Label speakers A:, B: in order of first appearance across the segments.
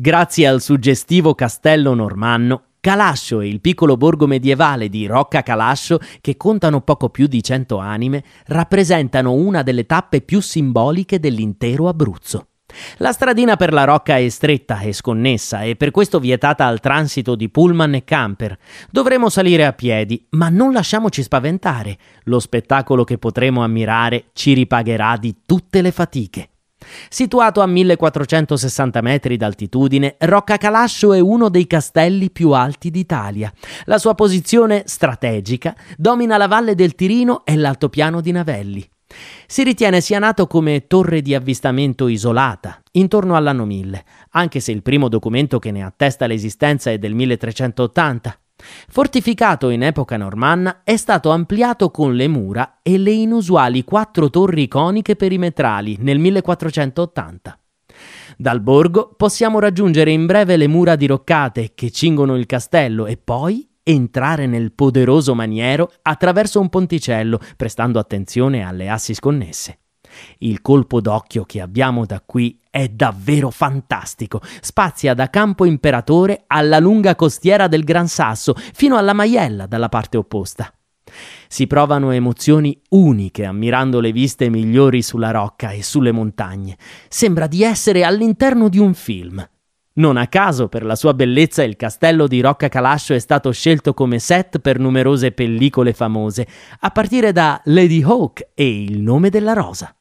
A: Grazie al suggestivo castello normanno, Calascio e il piccolo borgo medievale di Rocca Calascio, che contano poco più di cento anime, rappresentano una delle tappe più simboliche dell'intero Abruzzo. La stradina per la Rocca è stretta e sconnessa e per questo vietata al transito di pullman e camper. Dovremo salire a piedi, ma non lasciamoci spaventare. Lo spettacolo che potremo ammirare ci ripagherà di tutte le fatiche. Situato a 1460 metri d'altitudine, Rocca Calascio è uno dei castelli più alti d'Italia. La sua posizione strategica domina la valle del Tirino e l'altopiano di Navelli. Si ritiene sia nato come torre di avvistamento isolata, intorno all'anno 1000, anche se il primo documento che ne attesta l'esistenza è del 1380. Fortificato in epoca normanna, è stato ampliato con le mura e le inusuali quattro torri coniche perimetrali nel 1480. Dal borgo possiamo raggiungere in breve le mura diroccate che cingono il castello e poi entrare nel poderoso maniero attraverso un ponticello, prestando attenzione alle assi sconnesse. Il colpo d'occhio che abbiamo da qui è davvero fantastico. Spazia da Campo Imperatore alla lunga costiera del Gran Sasso fino alla Maiella dalla parte opposta. Si provano emozioni uniche ammirando le viste migliori sulla rocca e sulle montagne. Sembra di essere all'interno di un film. Non a caso, per la sua bellezza, il castello di Rocca Calascio è stato scelto come set per numerose pellicole famose, a partire da Lady Hawk e Il nome della rosa.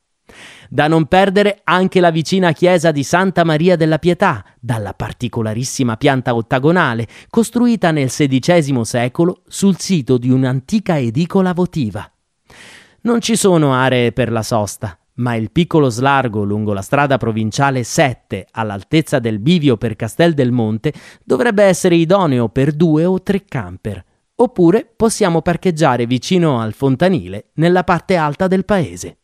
A: Da non perdere anche la vicina chiesa di Santa Maria della Pietà, dalla particolarissima pianta ottagonale, costruita nel XVI secolo sul sito di un'antica edicola votiva. Non ci sono aree per la sosta, ma il piccolo slargo lungo la strada provinciale 7 all'altezza del bivio per Castel del Monte dovrebbe essere idoneo per due o tre camper. Oppure possiamo parcheggiare vicino al fontanile nella parte alta del paese.